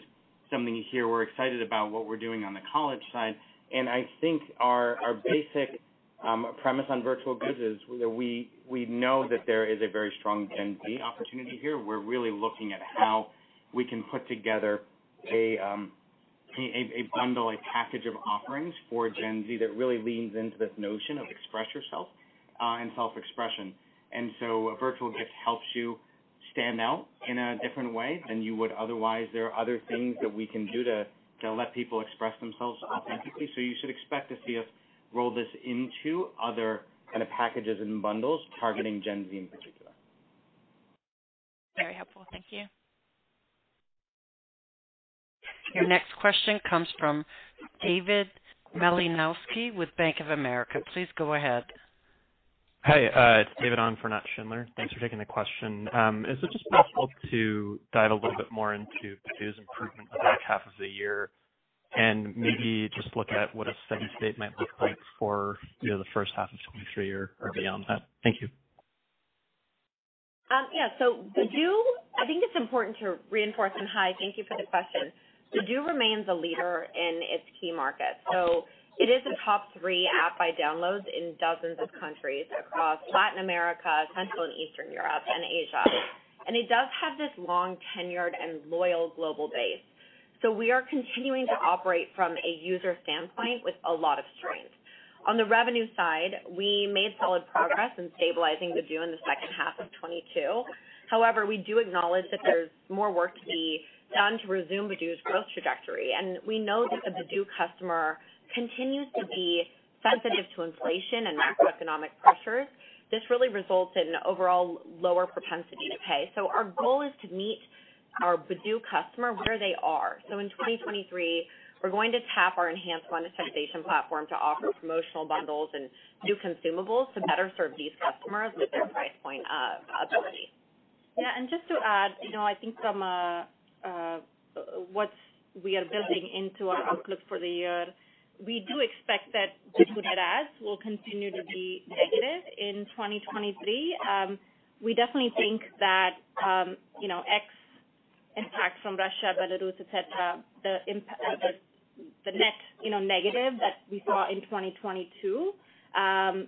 something here. We're excited about what we're doing on the college side. And I think our our basic um, premise on virtual goods is that we we know that there is a very strong Gen Z opportunity here. We're really looking at how we can put together a um, bundle, a package of offerings for Gen Z that really leans into this notion of express yourself uh, and self-expression. And so a virtual gift helps you stand out in a different way than you would otherwise. There are other things that we can do to to let people express themselves authentically. So you should expect to see us roll this into other kind of packages and bundles targeting Gen Z in particular. Very helpful. Thank you. Your next question comes from David Malinowski with Bank of America. Please go ahead. Hi, uh, it's David on for Nat Schindler. Thanks for taking the question. Um, is it just possible to dive a little bit more into Badoo's improvement in the back half of the year and maybe just look at what a steady state might look like for the first half of 2023 or beyond that? Thank you. Um, yeah. Badoo, I think it's important to reinforce, and hi, thank you for the question. Badoo remains a leader in its key markets. It is a top three app by downloads in dozens of countries across Latin America, Central and Eastern Europe, and Asia. And it does have this long-tenured and loyal global base. So we are continuing to operate from a user standpoint with a lot of strength. On the revenue side, we made solid progress in stabilizing Badoo in the second half of 2022. However, we do acknowledge that there's more work to be done to resume Badoo's growth trajectory. And we know that the Badoo customer continues to be sensitive to inflation and macroeconomic pressures. This really results in overall lower propensity to pay. So our goal is to meet our Badoo customer where they are. So in 2023, we're going to tap our enhanced monetization platform to offer promotional bundles and new consumables to better serve these customers with their price point uh, ability. Yeah. And just to add, you know, I think from uh, uh, what we are building into our outlook for the year, we do expect that Badoo net adds will continue to be negative in 2023. Um, we definitely think that, um, you know, ex impact from Russia, Belarus, et cetera, the net, you know, negative that we saw in 2022, um,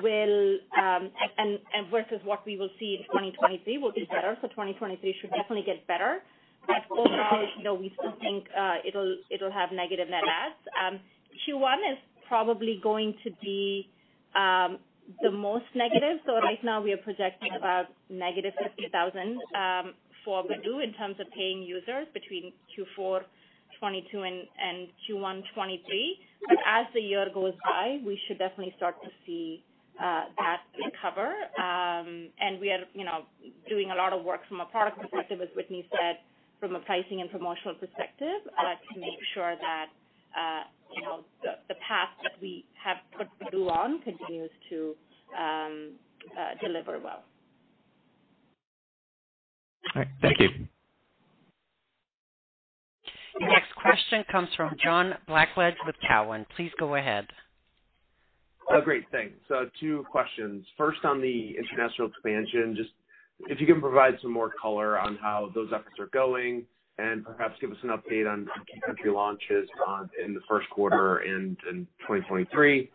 will um, and versus what we will see in 2023 will be better. So 2023 should definitely get better. But overall, you know, we still think uh it'll it'll have negative net adds. Um, Q1 is probably going to be the most negative. So right now we are projecting about negative 50,000 for Badoo in terms of paying users between Q4 2022 and Q1 2023. As the year goes by, we should definitely start to see uh, that recover. Um and we are, you know, doing a lot of work from a product perspective, as Whitney said, from a pricing and promotional perspective, uh, to make sure that, uh, you know, the path that we have put Badoo on continues to um, deliver well. All right. Thank you. The next question comes from John Blackledge with Cowen. Please go ahead. Oh, great. Thanks. Uh, two questions. First, on the international expansion, just if you can provide some more color on how those efforts are going and perhaps give us an update on key country launches in the first quarter and in 2023.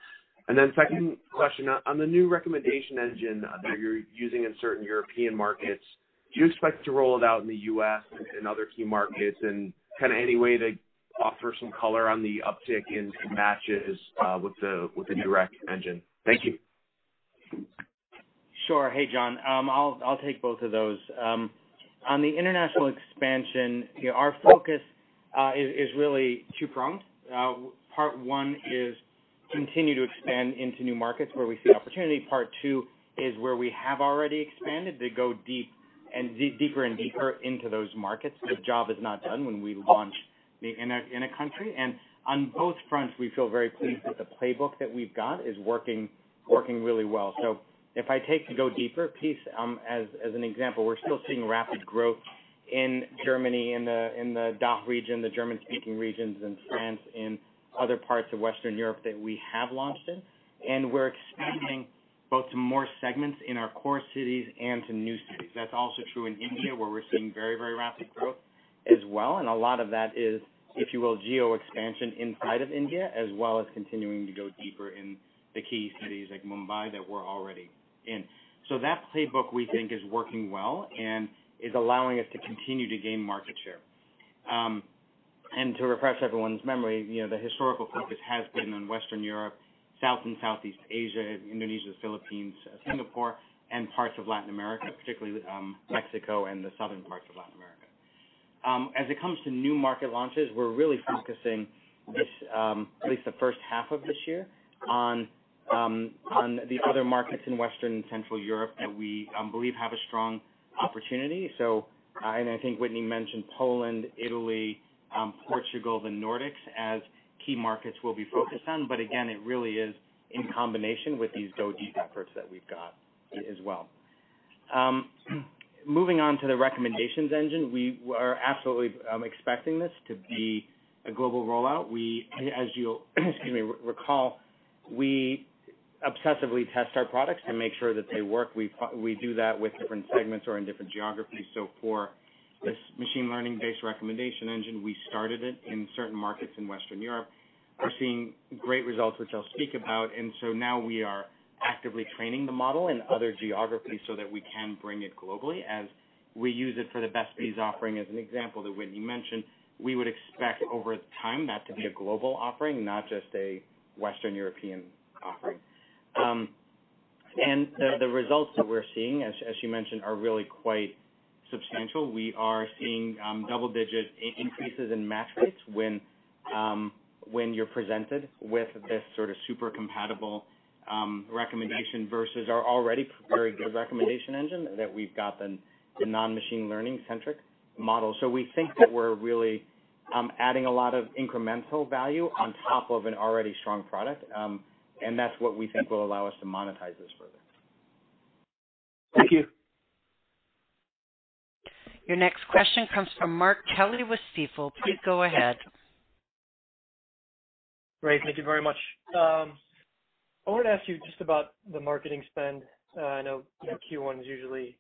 Second question, on the new recommendation engine that you're using in certain European markets, do you expect to roll it out in the U.S. and other key markets? Kinda any way to offer some color on the uptick in matches uh, with the with new rec engine. Thank you. Sure. Hey, John. Um I'll I'll take both of those. Um, on the international expansion, our focus uh, is really two-pronged. Uh, part one is continue to expand into new markets where we see opportunity. Part two is where we have already expanded to go deep and deeper and deeper into those markets. The job is not done when we launch in a country. And on both fronts, we feel very pleased that the playbook that we've got is working working really well. So if I take the go deeper piece, um as as an example, we're still seeing rapid growth in Germany, in the in the DACH region, the German-speaking regions, in France, in other parts of Western Europe that we have launched in. And we're expanding both to more segments in our core cities and to new cities. That's also true in India, where we're seeing very very rapid growth as well. And a lot of that is, if you will, geo expansion inside of India, as well as continuing to go deeper in the key cities like Mumbai that we're already in. So that playbook, we think, is working well and is allowing us to continue to gain market share. Um, and to refresh everyone's memory, you know, the historical focus has been on Western Europe, South and Southeast Asia, Indonesia, Philippines, Singapore, and parts of Latin America, particularly um, Mexico and the southern parts of Latin America. Um, as it comes to new market launches, we're really focusing this, um, at least the first half of this year on the other markets in Western and Central Europe that we believe have a strong opportunity. So uh and I think Whitney mentioned Poland, Italy, Portugal, the Nordics as key markets we'll be focused on. But again, it really is in combination with these go deep efforts that we've got as well. Um, (clears throat) moving on to the recommendations engine, we are absolutely um, expecting this to be a global rollout. We, as you'll, (clears throat) excuse me, recall, we obsessively test our products to make sure that they work. We We do that with different segments or in different geographies. So for this machine learning-based recommendation engine, we started it in certain markets in Western Europe. We're seeing great results, which I'll speak about. And so now we are actively training the model in other geographies so that we can bring it globally. As we use it for the Best Bees offering, as an example that Whitney mentioned, we would expect over time that to be a global offering, not just a Western European offering. Um and the results that we're seeing, as you mentioned, are really quite substantial. We are seeing double-digit increases in match rates when you're presented with this sort of super compatible recommendation versus our already very good recommendation engine that we've got the non-machine learning centric model. So we think that we're really adding a lot of incremental value on top of an already strong product. Um, and that's what we think will allow us to monetize this further. Thank you. Your next question comes from Mark Kelly with Stifel. Please go ahead. Great. Thank you very much. Um, I wanted to ask you just about the marketing spend. Uh, I know Q1 is usually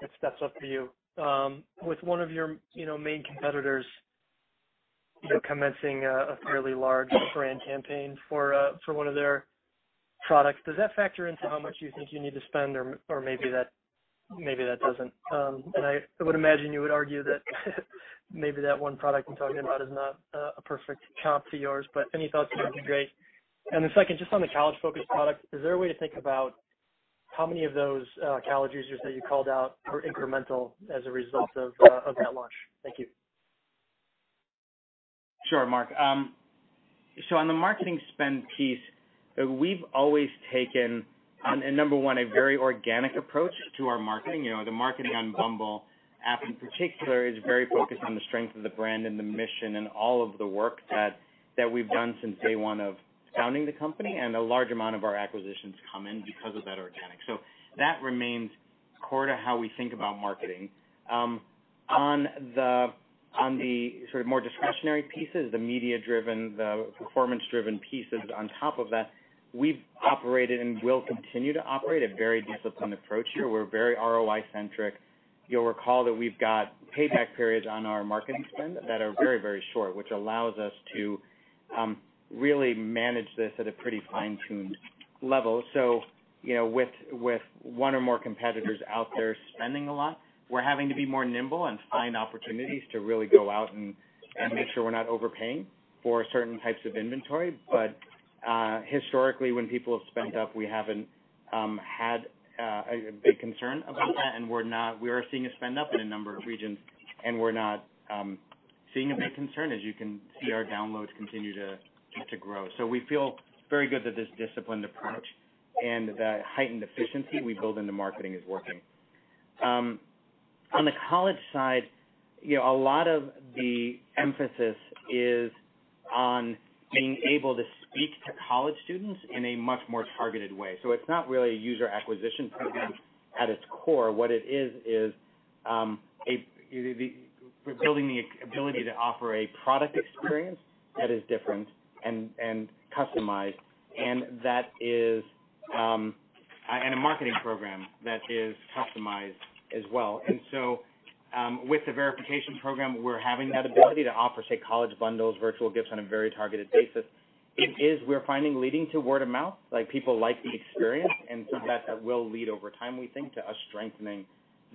it steps up for you. Um, with one of your, you know, main competitors, you know, commencing a fairly large brand campaign uh, for one of their products, does that factor into how much you think you need to spend or maybe that doesn't? Um, and I would imagine you would argue that (laughs) maybe that one product I'm talking about is not a perfect comp to yours, but any thoughts would be great. And the second, just on the college-focused product, is there a way to think about how many of those uh, college users that you called out are incremental as a result uh, of that launch? Thank you. Sure, Mark. Um, so on the marketing spend piece, we've always taken number one, a very organic approach to our marketing. You know, the marketing on Bumble app in particular is very focused on the strength of the brand and the mission and all of the work that that we've done since day one of founding the company, and a large amount of our acquisitions come in because of that organic. So that remains core to how we think about marketing. Um, on the on the sort of more discretionary pieces, the media-driven, the performance-driven pieces on top of that, we've operated and will continue to operate a very disciplined approach here. We're very ROI-centric. You'll recall that we've got payback periods on our marketing spend that are very, very short, which allows us to um, really manage this at a pretty fine-tuned level. So, you know, with with one or more competitors out there spending a lot, we're having to be more nimble and find opportunities to really go out and make sure we're not overpaying for certain types of inventory. Historically, when people have spent up, we haven't um, had uh, a big concern about that, and we are not. We are seeing a spend up in a number of regions, and we're not um, seeing a big concern. As you can see, our downloads continue to to grow. So we feel very good that this disciplined approach and the heightened efficiency we build into marketing is working. Um, On the college side, you know, a lot of the emphasis is on being able to speak to college students in a much more targeted way. So it's not really a user acquisition program at its core. What it is is building the ability to offer a product experience that is different and and customized, and that is and a marketing program that is customized as well. And so um, with the verification program, we're having that ability to offer, say, college bundles, virtual gifts on a very targeted basis. It is we're finding leading to word of mouth, like people like the experience, and so that that will lead over time, we think, to us strengthening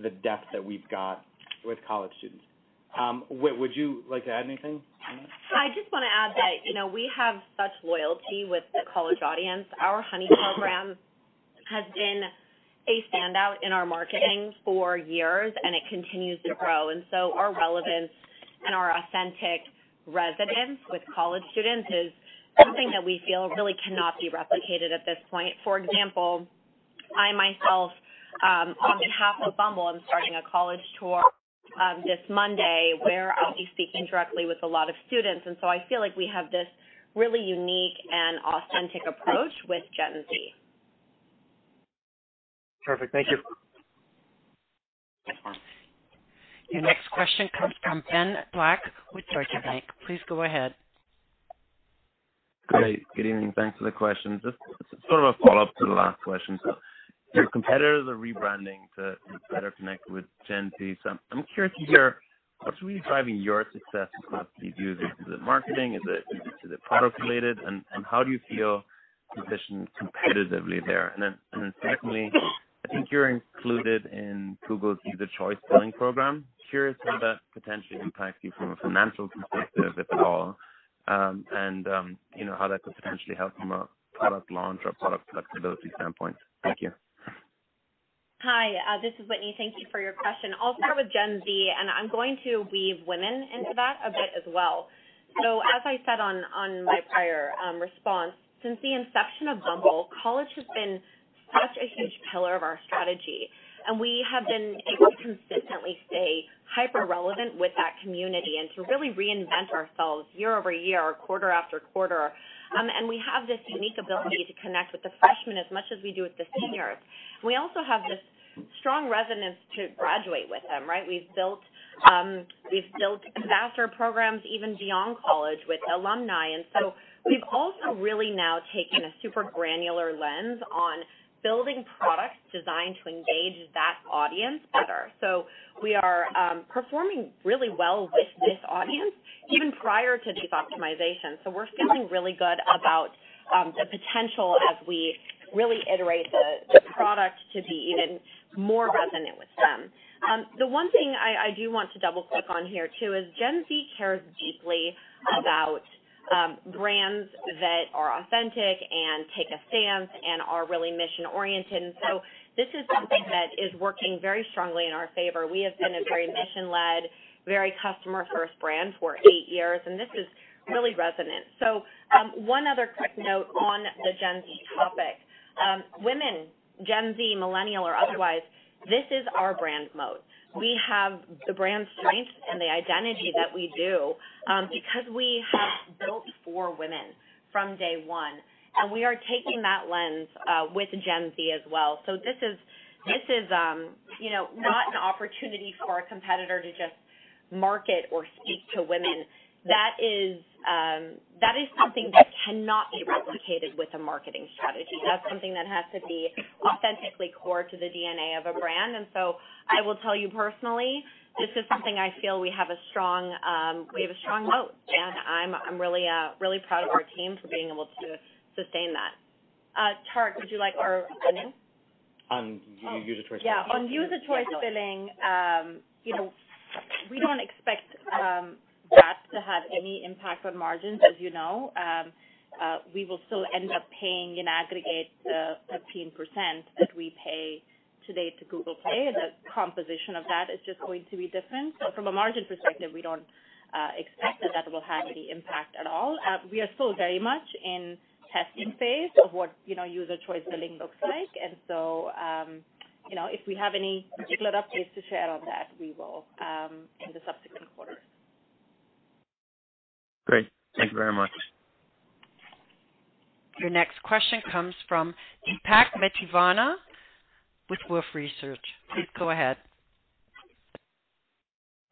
the depth that we've got with college students. Um, would you like to add anything? I just wanna add that, you know, we have such loyalty with the college audience. Our Honey program has been a standout in our marketing for years, and it continues to grow. And so our relevance and our authentic resonance with college students is something that we feel really cannot be replicated at this point. For example, I myself, um, on behalf of Bumble, I'm starting a college tour um, this Monday, where I'll be speaking directly with a lot of students. And so I feel like we have this really unique and authentic approach with Gen Z. Perfect. Thank you. Your next question comes from Ben Black with Deutsche Bank. Please go ahead. Great. Good evening. Thanks for the question. Just sort of a follow-up to the last question. So your competitors are rebranding to better connect with Gen Z. I'm I'm curious to hear what's really driving your success across these users. Is it marketing? Is it product related? And how do you feel positioned competitively there? And then and then secondly, I think you're included in Google's User Choice Billing program. Curious how that potentially impacts you from a financial perspective, if at all, Um, and um, you know, how that could potentially help from a product launch or product flexibility standpoint. Thank you. Hi, uh, this is Whitney. Thank you for your question. I'll start with Gen Z, and I'm going to weave women into that a bit as well. So as I said on my prior um, response, since the inception of Bumble, college has been such a huge pillar of our strategy, and we have been able to consistently stay hyper-relevant with that community and to really reinvent ourselves year-over-year, quarter after quarter. Um, and we have this unique ability to connect with the freshmen as much as we do with the seniors. We also have this strong resonance to graduate with them, right? We've built Um, we've built ambassador programs even beyond college with alumni. And so we've also really now taken a super granular lens on building products designed to engage that audience better. So we are um, performing really well with this audience even prior to these optimizations. So we're feeling really good about um, the potential as we really iterate the, the product to be even more resonant with them. Um, the one thing I, I do want to double click on here too is Gen Z cares deeply about um, brands that are authentic and take a stance and are really mission oriented. And so this is something that is working very strongly in our favor. We have been a very mission led, very customer first brand for eight years, and this is really resonant. So um, one other quick note on the Gen Z topic. Um, women, Gen Z, millennial or otherwise, this is our brand mode. We have the brand strength and the identity that we do um, because we have built for women from day one, and we are taking that lens uh, with Gen Z as well. So this is this is um, you know not an opportunity for a competitor to just market or speak to women that is um, that is something that cannot be replicated with a marketing strategy. That's something that has to be authentically core to the DNA of a brand. And so I will tell you personally, this is something I feel we have a strong um, we have a strong moat, and I'm I'm really uh, really proud of our team for being able to sustain that. Uh, Tariq, would you like or Anu? On oh, user choice. Yeah, on user choice billing, um, you know, we don't expect um, that to have any impact on margins. As you know, um, uh, we will still end up paying in aggregate the 15% that we pay today to Google Play. The composition of that is just going to be different. From a margin perspective, we don't uh, expect that that will have any impact at all. Uh, we are still very much in testing phase of what you know user choice billing looks like, and so um, you know if we have any particular updates to share on that, we will um, in the subsequent quarters. Great. Thank you very much. Your next question comes from Deepak Mathivanan with Wolfe Research. Please go ahead.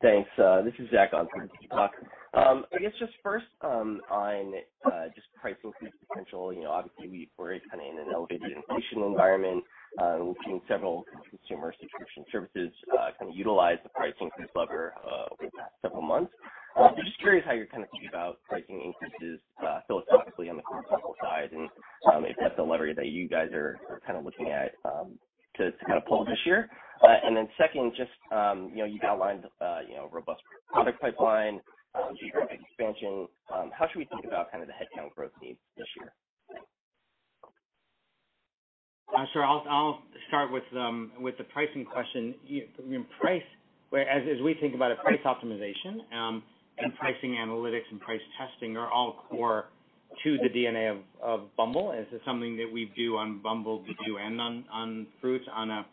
Thanks. Uh, this is Zach on for Deepak. Um, I guess just first um, on uh, just increase potential. You know, obviously we, we're kind of in an elevated inflation environment. Uh, we've seen several consumer subscription services uh, kind of utilize the price increase lever over the past several months. Just curious how you're kind of thinking about pricing increases philosophically on the core side, and um, if that's a lever that you guys are, kind of looking at to, kind of pull this year. And then second, just you know, you've outlined you know robust product pipeline, geographic expansion. Um, how should we think about kind of the headcount growth needs this year? Uh, sure. I'll, start with um, with the pricing question. As, we think about it, price optimization um, and pricing analytics and price testing are all core to the DNA of, Bumble. This is something that we do on Bumble, do and on, Fruitz on a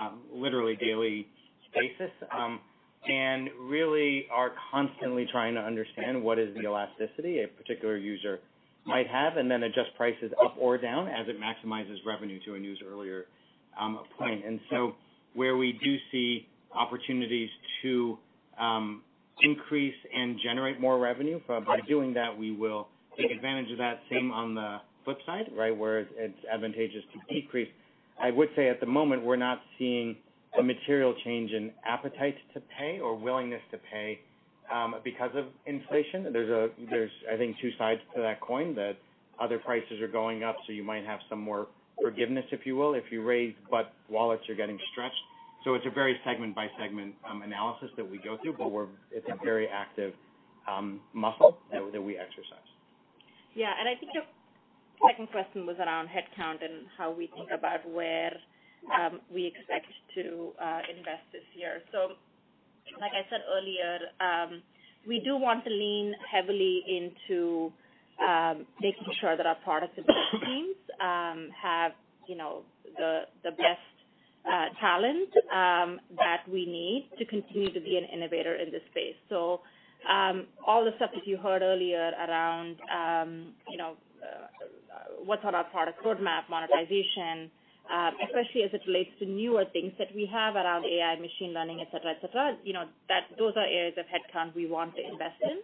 um, literally daily basis. And really are constantly trying to understand what is the elasticity a particular user might have, and then adjust prices up or down as it maximizes revenue to Anu's earlier um, point. And so where we do see opportunities to um, increase and generate more revenue, by doing that, we will take advantage of that. Same on the flip side, right, where it's advantageous to decrease. I would say at the moment, we're not seeing a material change in appetite to pay or willingness to pay um, because of inflation. There's, a there's I think, two sides to that coin, that other prices are going up, so you might have some more forgiveness, if you will, if you raise, but wallets are getting stretched. So It's a very segment-by-segment um, analysis that we go through, but it's a very active um, muscle that we exercise. Yeah. and I think your second question was around headcount and how we think about where we expect to uh, invest this year. So, Like I said earlier, um, we do want to lean heavily into um, making sure that our product and teams have you know the the best uh, talent that we need to continue to be an innovator in this space. So, All the stuff that you heard earlier around you know uh, what's on our product roadmap, monetization, um, especially as it relates to newer things that we have around AI, machine learning, et cetera, et cetera. You know, that those are areas of headcount we want to invest in.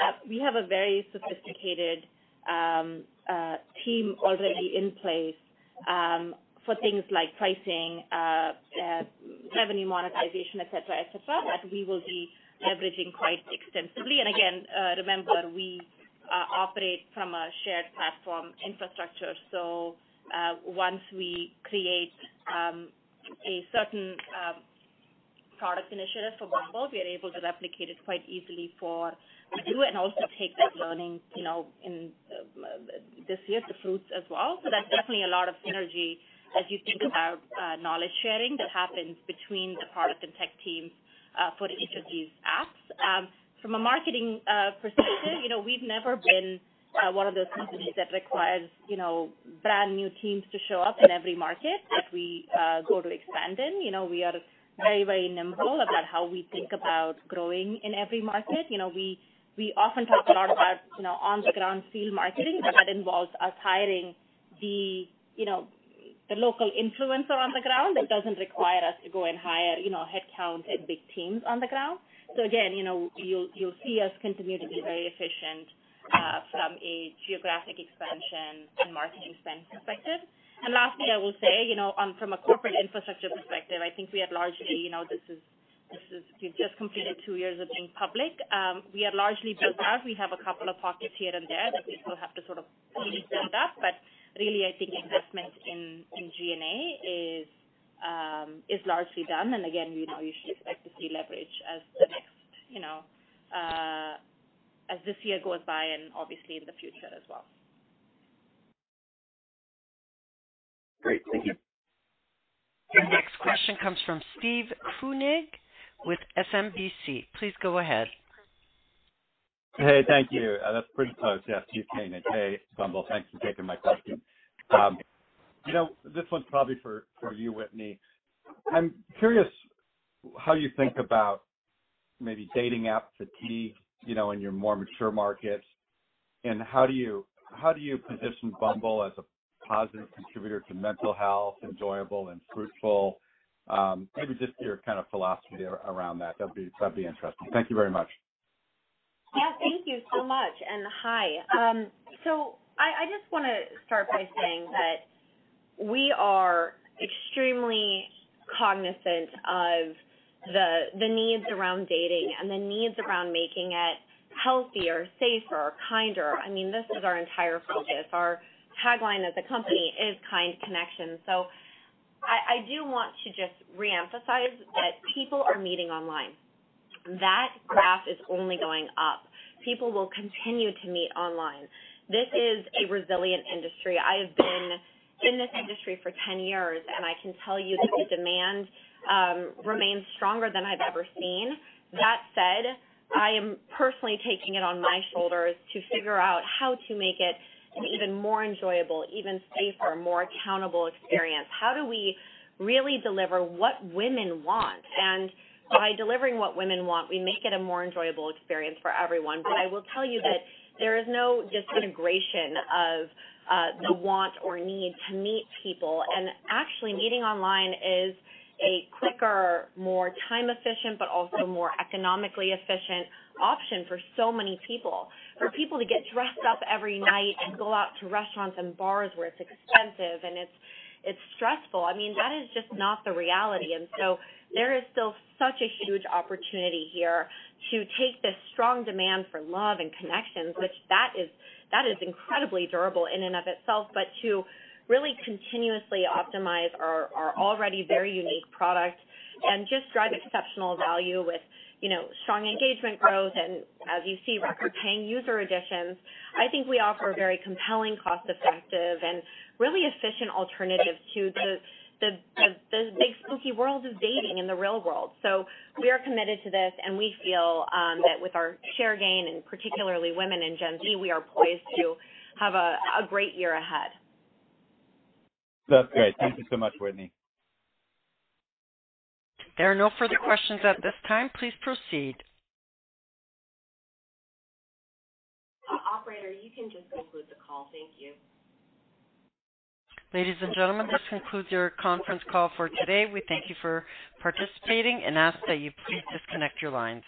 Uh, we have a very sophisticated um, uh, team already in place um, for things like pricing, uh, revenue monetization, et cetera, et cetera, that we will be leveraging quite extensively. And again, remember, we operate from a shared platform infrastructure. So once we create um, a certain um, product initiative for Bumble, we are able to replicate it quite easily for Badoo and also take that learning, you know, in uh, this year to Fruitz as well. So that's definitely a lot of synergy as you think about uh, knowledge sharing that happens between the product and tech teams uh, for each of these apps. Um, from a marketing uh, perspective, you know, we've never been uh, one of those companies that requires, you know, brand new teams to show up in every market that we uh, go to expand in. You know, we are very, very nimble about how we think about growing in every market. You know, we we often talk a lot about, you know, on the ground field marketing, but that involves us hiring the, you know, the local influencer on the ground. That doesn't require us to go and hire, you know, headcount and big teams on the ground. So again, you know, you'll you'll see us continue to be very efficient from a geographic expansion and marketing spend perspective. And lastly, I will say, you know, from a corporate infrastructure perspective, I think we are largely, you know, this is this is we've just completed two years of being public. Um, we are largely built out. We have a couple of pockets here and there that we still have to sort of fully build up, but really, I think investment in G&A is um, is largely done. And again, you know, you should expect to see leverage as the next, you know, uh, as this year goes by and obviously in the future as well. Great. Thank you. Your next question comes from Steve Koenig with SMBC. Please go ahead. Hey, thank you. Uh, that's pretty close. Yeah, Steve Koenig. Hey, Bumble, thanks for taking my question. Um, you know, this one's probably for, for you, Whitney. I'm curious how you think about maybe dating app fatigue, you know, in your more mature markets, and how do you position Bumble as a positive contributor to mental health, enjoyable and fruitful? Um, maybe just your kind of philosophy around that. That'd be interesting. Thank you very much. Yeah, thank you so much, and hi. Um, so I, I just want to start by saying that we are extremely cognizant of the the needs around dating and the needs around making it healthier, safer, kinder. I mean, this is our entire focus. Our tagline as a company is kind connection. So I, I do want to just reemphasize that people are meeting online. That graph is only going up. People will continue to meet online. This is a resilient industry. I have been in this industry for 10 years, and I can tell you that the demand um, remains stronger than I've ever seen. That said, I am personally taking it on my shoulders to figure out how to make it an even more enjoyable, even safer, more accountable experience. How do we really deliver what women want? And by delivering what women want, we make it a more enjoyable experience for everyone. But I will tell you that there is no disintegration of uh, the want or need to meet people. And actually, meeting online is a quicker, more time efficient, but also more economically efficient option for so many people. For people to get dressed up every night and go out to restaurants and bars where it's expensive and it's it's stressful. I mean, that is just not the reality. And so there is still such a huge opportunity here to take this strong demand for love and connections, which that is that is incredibly durable in and of itself, but to really continuously optimize our, our already very unique product and just drive exceptional value with you know, strong engagement growth and as you see, record paying user additions, I think we offer a very compelling, cost effective and really efficient alternative to the the, the, the big spooky world of dating in the real world. So we are committed to this, and we feel um, that with our share gain, and particularly women and Gen Z, we are poised to have a, a great year ahead. That's great. Thank you so much, Whitney. There are no further questions at this time. Please proceed. Uh, operator, you can just conclude the call. Thank you. Ladies and gentlemen, this concludes your conference call for today. We thank you for participating and ask that you please disconnect your lines.